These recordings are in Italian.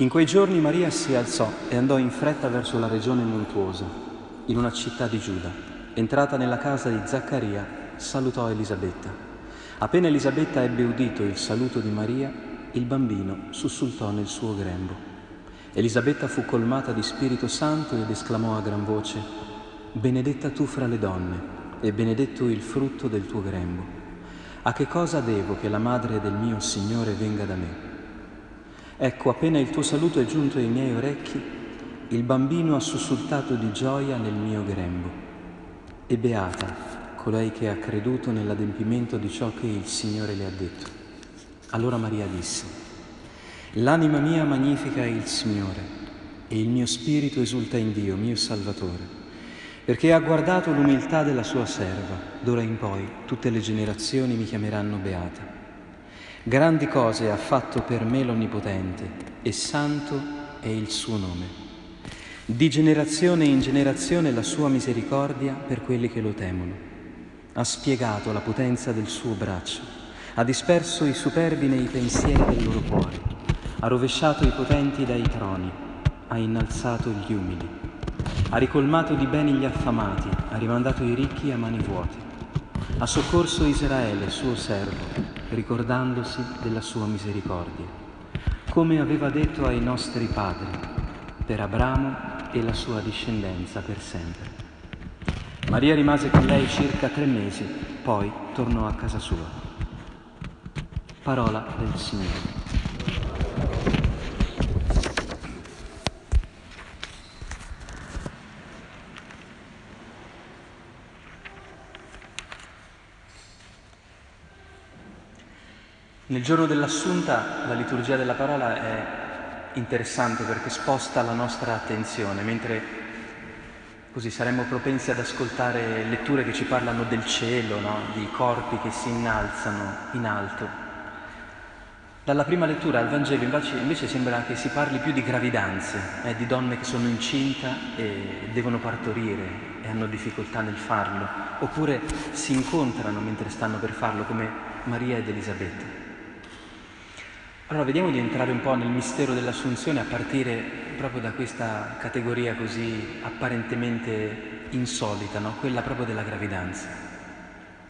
In quei giorni Maria si alzò e andò in fretta verso la regione montuosa, in una città di Giuda. Entrata nella casa di Zaccaria, salutò Elisabetta. Appena Elisabetta ebbe udito il saluto di Maria, il bambino sussultò nel suo grembo. Elisabetta fu colmata di Spirito Santo ed esclamò a gran voce, Benedetta tu fra le donne e benedetto il frutto del tuo grembo. A che cosa devo che la madre del mio Signore venga da me? Ecco, appena il tuo saluto è giunto ai miei orecchi, il bambino ha sussultato di gioia nel mio grembo. E beata colei che ha creduto nell'adempimento di ciò che il Signore le ha detto. Allora Maria disse, L'anima mia magnifica il Signore e il mio spirito esulta in Dio, mio Salvatore, perché ha guardato l'umiltà della sua serva, d'ora in poi tutte le generazioni mi chiameranno beata. Grandi cose ha fatto per me l'Onnipotente e santo è il suo nome. Di generazione in generazione la sua misericordia per quelli che lo temono. Ha spiegato la potenza del suo braccio, ha disperso i superbi nei pensieri del loro cuore, ha rovesciato i potenti dai troni, ha innalzato gli umili, ha ricolmato di beni gli affamati, ha rimandato i ricchi a mani vuote, ha soccorso Israele, suo servo, ricordandosi della sua misericordia, come aveva detto ai nostri padri, per Abramo e la sua discendenza per sempre. Maria rimase con lei circa tre mesi, poi tornò a casa sua. Parola del Signore. Nel giorno dell'assunta la liturgia della parola è interessante perché sposta la nostra attenzione, mentre così saremmo propensi ad ascoltare letture che ci parlano del cielo, no? di corpi che si innalzano in alto. Dalla prima lettura al Vangelo invece, invece sembra che si parli più di gravidanze, eh, di donne che sono incinta e devono partorire e hanno difficoltà nel farlo, oppure si incontrano mentre stanno per farlo come Maria ed Elisabetta. Allora vediamo di entrare un po' nel mistero dell'assunzione a partire proprio da questa categoria così apparentemente insolita, no? quella proprio della gravidanza,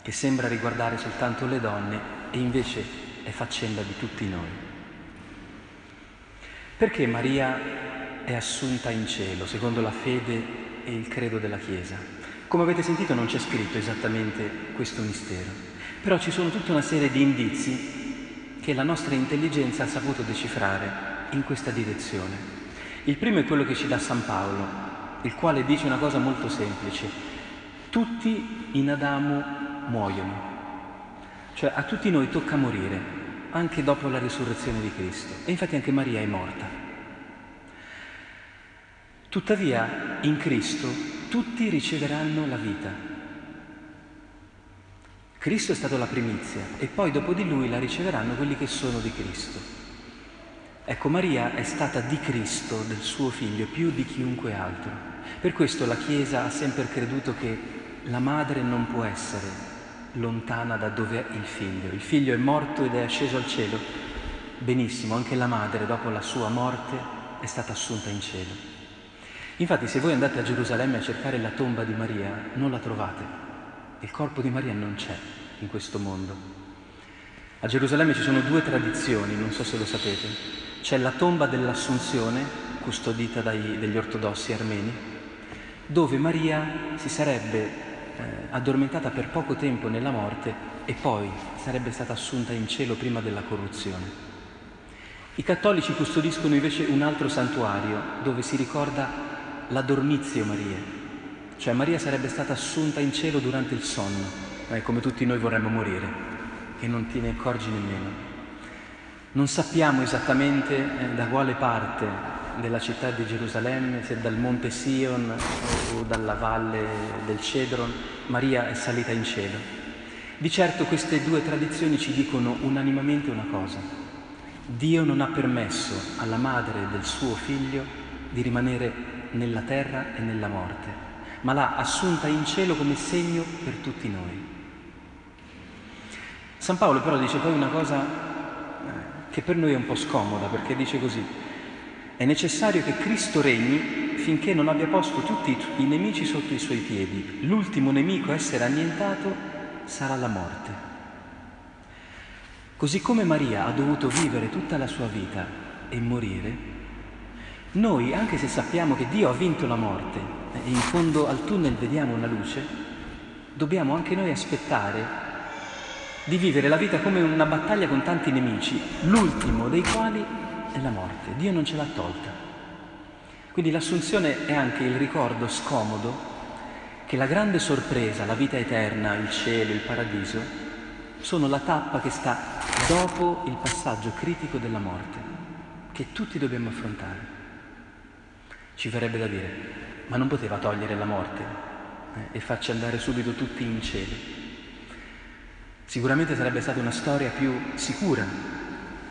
che sembra riguardare soltanto le donne e invece è faccenda di tutti noi. Perché Maria è assunta in cielo, secondo la fede e il credo della Chiesa? Come avete sentito non c'è scritto esattamente questo mistero, però ci sono tutta una serie di indizi che la nostra intelligenza ha saputo decifrare in questa direzione. Il primo è quello che ci dà San Paolo, il quale dice una cosa molto semplice. Tutti in Adamo muoiono, cioè a tutti noi tocca morire, anche dopo la risurrezione di Cristo. E infatti anche Maria è morta. Tuttavia in Cristo tutti riceveranno la vita. Cristo è stato la primizia e poi dopo di lui la riceveranno quelli che sono di Cristo. Ecco, Maria è stata di Cristo, del suo figlio, più di chiunque altro. Per questo la Chiesa ha sempre creduto che la madre non può essere lontana da dove è il figlio. Il figlio è morto ed è asceso al cielo. Benissimo, anche la madre dopo la sua morte è stata assunta in cielo. Infatti se voi andate a Gerusalemme a cercare la tomba di Maria, non la trovate il corpo di Maria non c'è in questo mondo. A Gerusalemme ci sono due tradizioni, non so se lo sapete. C'è la tomba dell'Assunzione, custodita dai, dagli ortodossi armeni, dove Maria si sarebbe eh, addormentata per poco tempo nella morte e poi sarebbe stata assunta in cielo prima della corruzione. I cattolici custodiscono invece un altro santuario dove si ricorda la Dormizio Maria, cioè Maria sarebbe stata assunta in cielo durante il sonno, eh, come tutti noi vorremmo morire, e non te ne accorgi nemmeno. Non sappiamo esattamente eh, da quale parte della città di Gerusalemme, se dal monte Sion o, o dalla valle del Cedron, Maria è salita in cielo. Di certo queste due tradizioni ci dicono unanimamente una cosa. Dio non ha permesso alla madre del suo figlio di rimanere nella terra e nella morte ma l'ha assunta in cielo come segno per tutti noi. San Paolo però dice poi una cosa eh, che per noi è un po' scomoda, perché dice così, È necessario che Cristo regni finché non abbia posto tutti i nemici sotto i suoi piedi. L'ultimo nemico a essere annientato sarà la morte. Così come Maria ha dovuto vivere tutta la sua vita e morire, noi, anche se sappiamo che Dio ha vinto la morte e in fondo al tunnel vediamo una luce, dobbiamo anche noi aspettare di vivere la vita come una battaglia con tanti nemici, l'ultimo dei quali è la morte. Dio non ce l'ha tolta. Quindi l'assunzione è anche il ricordo scomodo che la grande sorpresa, la vita eterna, il cielo, il paradiso, sono la tappa che sta dopo il passaggio critico della morte, che tutti dobbiamo affrontare. Ci verrebbe da dire, ma non poteva togliere la morte eh, e farci andare subito tutti in cielo. Sicuramente sarebbe stata una storia più sicura,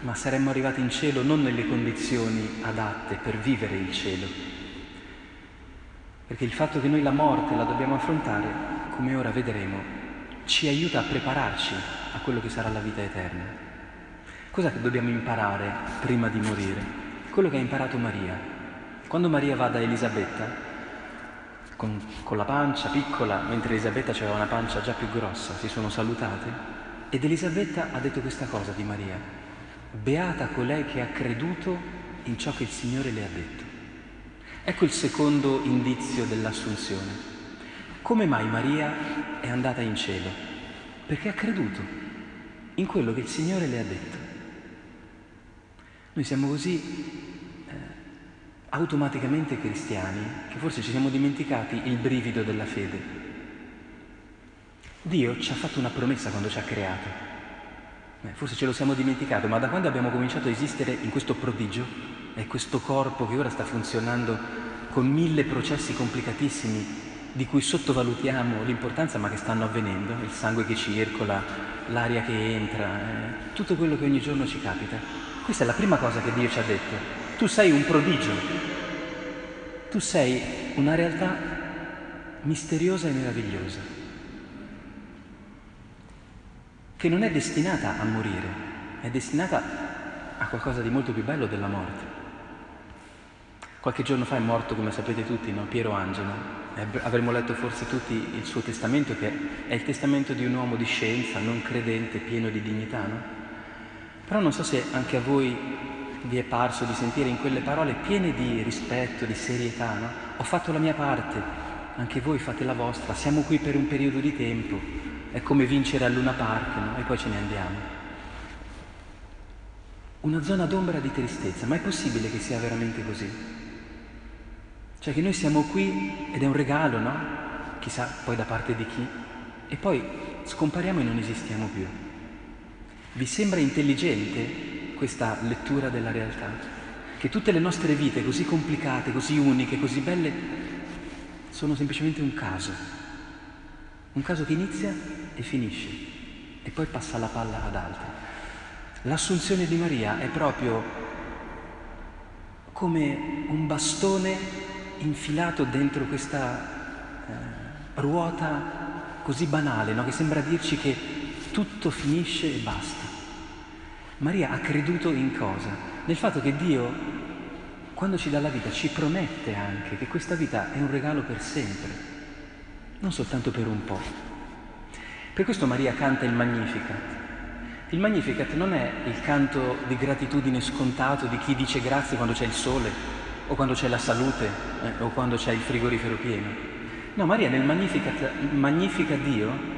ma saremmo arrivati in cielo non nelle condizioni adatte per vivere il cielo. Perché il fatto che noi la morte la dobbiamo affrontare, come ora vedremo, ci aiuta a prepararci a quello che sarà la vita eterna. Cos'è che dobbiamo imparare prima di morire? Quello che ha imparato Maria. Quando Maria va da Elisabetta, con, con la pancia piccola, mentre Elisabetta aveva una pancia già più grossa, si sono salutate, ed Elisabetta ha detto questa cosa di Maria, Beata colei che ha creduto in ciò che il Signore le ha detto. Ecco il secondo indizio dell'assunzione. Come mai Maria è andata in cielo? Perché ha creduto in quello che il Signore le ha detto. Noi siamo così automaticamente cristiani che forse ci siamo dimenticati il brivido della fede. Dio ci ha fatto una promessa quando ci ha creato eh, forse ce lo siamo dimenticato, ma da quando abbiamo cominciato a esistere in questo prodigio, è questo corpo che ora sta funzionando con mille processi complicatissimi di cui sottovalutiamo l'importanza ma che stanno avvenendo, il sangue che circola, l'aria che entra, eh, tutto quello che ogni giorno ci capita. Questa è la prima cosa che Dio ci ha detto. Tu sei un prodigio, tu sei una realtà misteriosa e meravigliosa. che non è destinata a morire, è destinata a qualcosa di molto più bello della morte. Qualche giorno fa è morto, come sapete tutti, no? Piero Angelo. Avremmo letto forse tutti il suo testamento, che è il testamento di un uomo di scienza, non credente, pieno di dignità, no? Però non so se anche a voi vi è parso di sentire in quelle parole piene di rispetto, di serietà, no? Ho fatto la mia parte, anche voi fate la vostra, siamo qui per un periodo di tempo, è come vincere a Luna Park no? e poi ce ne andiamo. Una zona d'ombra di tristezza, ma è possibile che sia veramente così? Cioè che noi siamo qui ed è un regalo, no? Chissà poi da parte di chi, e poi scompariamo e non esistiamo più. Vi sembra intelligente questa lettura della realtà? Che tutte le nostre vite così complicate, così uniche, così belle, sono semplicemente un caso, un caso che inizia e finisce e poi passa la palla ad altri. L'assunzione di Maria è proprio come un bastone infilato dentro questa eh, ruota così banale, no? che sembra dirci che tutto finisce e basta. Maria ha creduto in cosa? Nel fatto che Dio, quando ci dà la vita, ci promette anche che questa vita è un regalo per sempre non soltanto per un po'. Per questo Maria canta il Magnificat. Il Magnificat non è il canto di gratitudine scontato di chi dice grazie quando c'è il sole, o quando c'è la salute, eh, o quando c'è il frigorifero pieno. No, Maria nel Magnificat magnifica Dio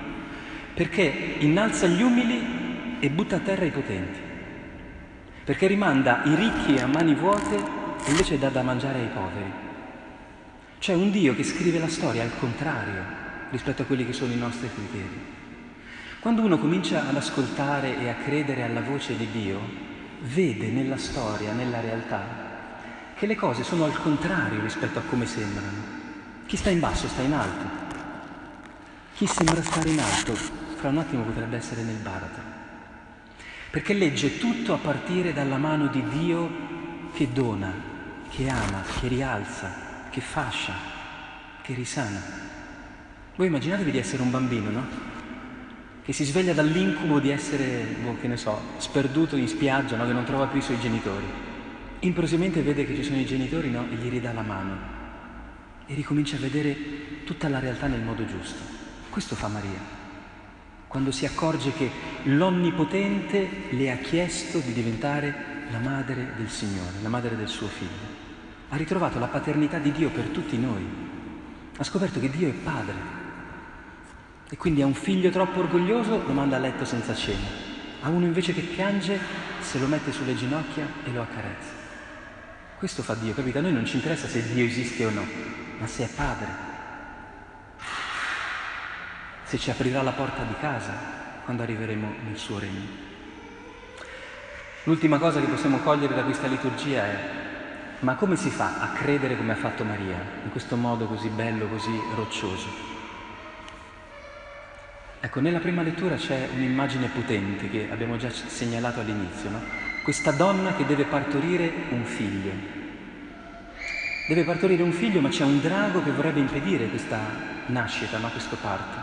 perché innalza gli umili e butta a terra i potenti, perché rimanda i ricchi a mani vuote e invece dà da mangiare ai poveri. C'è un Dio che scrive la storia al contrario rispetto a quelli che sono i nostri criteri. Quando uno comincia ad ascoltare e a credere alla voce di Dio, vede nella storia, nella realtà, che le cose sono al contrario rispetto a come sembrano. Chi sta in basso sta in alto. Chi sembra stare in alto, fra un attimo potrebbe essere nel baratro. Perché legge tutto a partire dalla mano di Dio che dona, che ama, che rialza, che fascia, che risana. Voi immaginatevi di essere un bambino, no? Che si sveglia dall'incubo di essere, boh, che ne so, sperduto in spiaggia, no? Che non trova più i suoi genitori. improvvisamente vede che ci sono i genitori no? e gli ridà la mano e ricomincia a vedere tutta la realtà nel modo giusto. Questo fa Maria, quando si accorge che l'Onnipotente le ha chiesto di diventare la madre del Signore, la madre del suo figlio. Ha ritrovato la paternità di Dio per tutti noi. Ha scoperto che Dio è padre. E quindi a un figlio troppo orgoglioso lo manda a letto senza cena. A uno invece che piange se lo mette sulle ginocchia e lo accarezza. Questo fa Dio, capito? A noi non ci interessa se Dio esiste o no, ma se è padre. Se ci aprirà la porta di casa quando arriveremo nel suo regno. L'ultima cosa che possiamo cogliere da questa liturgia è ma come si fa a credere come ha fatto Maria, in questo modo così bello, così roccioso? Ecco, nella prima lettura c'è un'immagine potente che abbiamo già segnalato all'inizio, no? questa donna che deve partorire un figlio. Deve partorire un figlio, ma c'è un drago che vorrebbe impedire questa nascita, no? questo parto.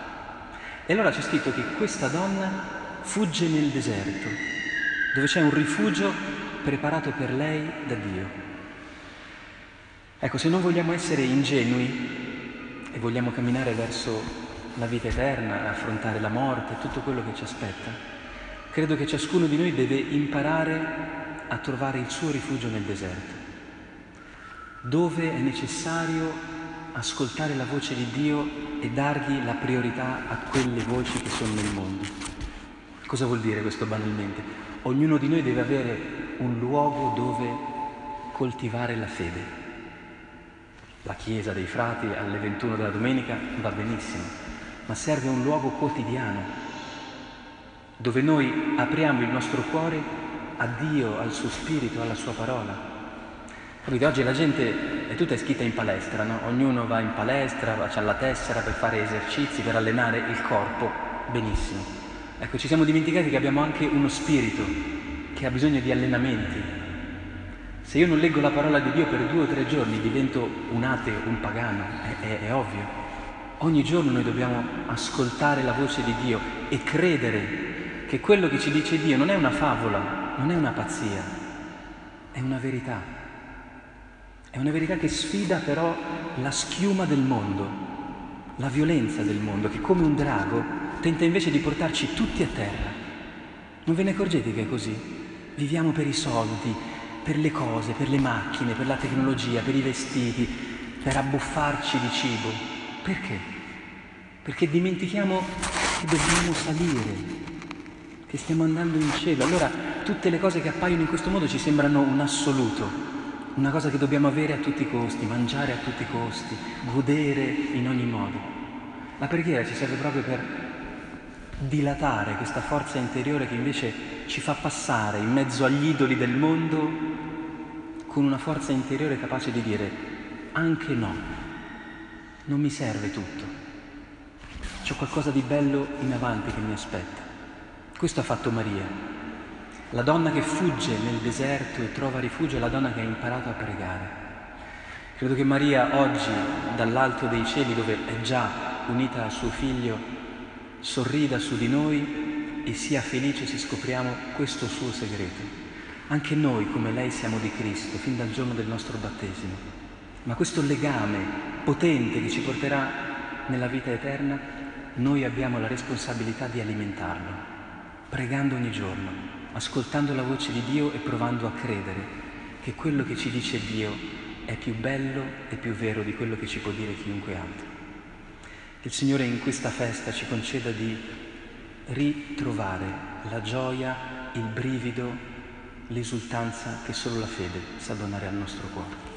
E allora c'è scritto che questa donna fugge nel deserto, dove c'è un rifugio preparato per lei da Dio. Ecco, se non vogliamo essere ingenui e vogliamo camminare verso la vita eterna, affrontare la morte, tutto quello che ci aspetta, Credo che ciascuno di noi deve imparare a trovare il suo rifugio nel deserto, dove è necessario ascoltare la voce di Dio e dargli la priorità a quelle voci che sono nel mondo. Cosa vuol dire questo banalmente? Ognuno di noi deve avere un luogo dove coltivare la fede. La chiesa dei frati alle 21 della domenica va benissimo, ma serve un luogo quotidiano dove noi apriamo il nostro cuore a Dio, al suo spirito, alla sua parola. Capite? Oggi la gente è tutta iscritta in palestra, no? ognuno va in palestra, ha la tessera per fare esercizi, per allenare il corpo, benissimo. Ecco, ci siamo dimenticati che abbiamo anche uno spirito che ha bisogno di allenamenti. Se io non leggo la parola di Dio per due o tre giorni divento un ateo, un pagano, è, è, è ovvio. Ogni giorno noi dobbiamo ascoltare la voce di Dio e credere che quello che ci dice Dio non è una favola, non è una pazzia, è una verità. È una verità che sfida però la schiuma del mondo, la violenza del mondo, che come un drago tenta invece di portarci tutti a terra. Non ve ne accorgete che è così? Viviamo per i soldi, per le cose, per le macchine, per la tecnologia, per i vestiti, per abbuffarci di cibo. Perché? Perché dimentichiamo che dobbiamo salire, che stiamo andando in cielo. Allora tutte le cose che appaiono in questo modo ci sembrano un assoluto, una cosa che dobbiamo avere a tutti i costi, mangiare a tutti i costi, godere in ogni modo. La preghiera ci serve proprio per dilatare questa forza interiore che invece ci fa passare in mezzo agli idoli del mondo con una forza interiore capace di dire anche no, non mi serve tutto, c'è qualcosa di bello in avanti che mi aspetta. Questo ha fatto Maria. La donna che fugge nel deserto e trova rifugio è la donna che ha imparato a pregare. Credo che Maria oggi, dall'alto dei cieli, dove è già unita a suo figlio, sorrida su di noi e sia felice se scopriamo questo suo segreto. Anche noi, come lei, siamo di Cristo fin dal giorno del nostro battesimo. Ma questo legame potente che ci porterà nella vita eterna, noi abbiamo la responsabilità di alimentarlo pregando ogni giorno, ascoltando la voce di Dio e provando a credere che quello che ci dice Dio è più bello e più vero di quello che ci può dire chiunque altro. Che il Signore in questa festa ci conceda di ritrovare la gioia, il brivido, l'esultanza che solo la fede sa donare al nostro cuore.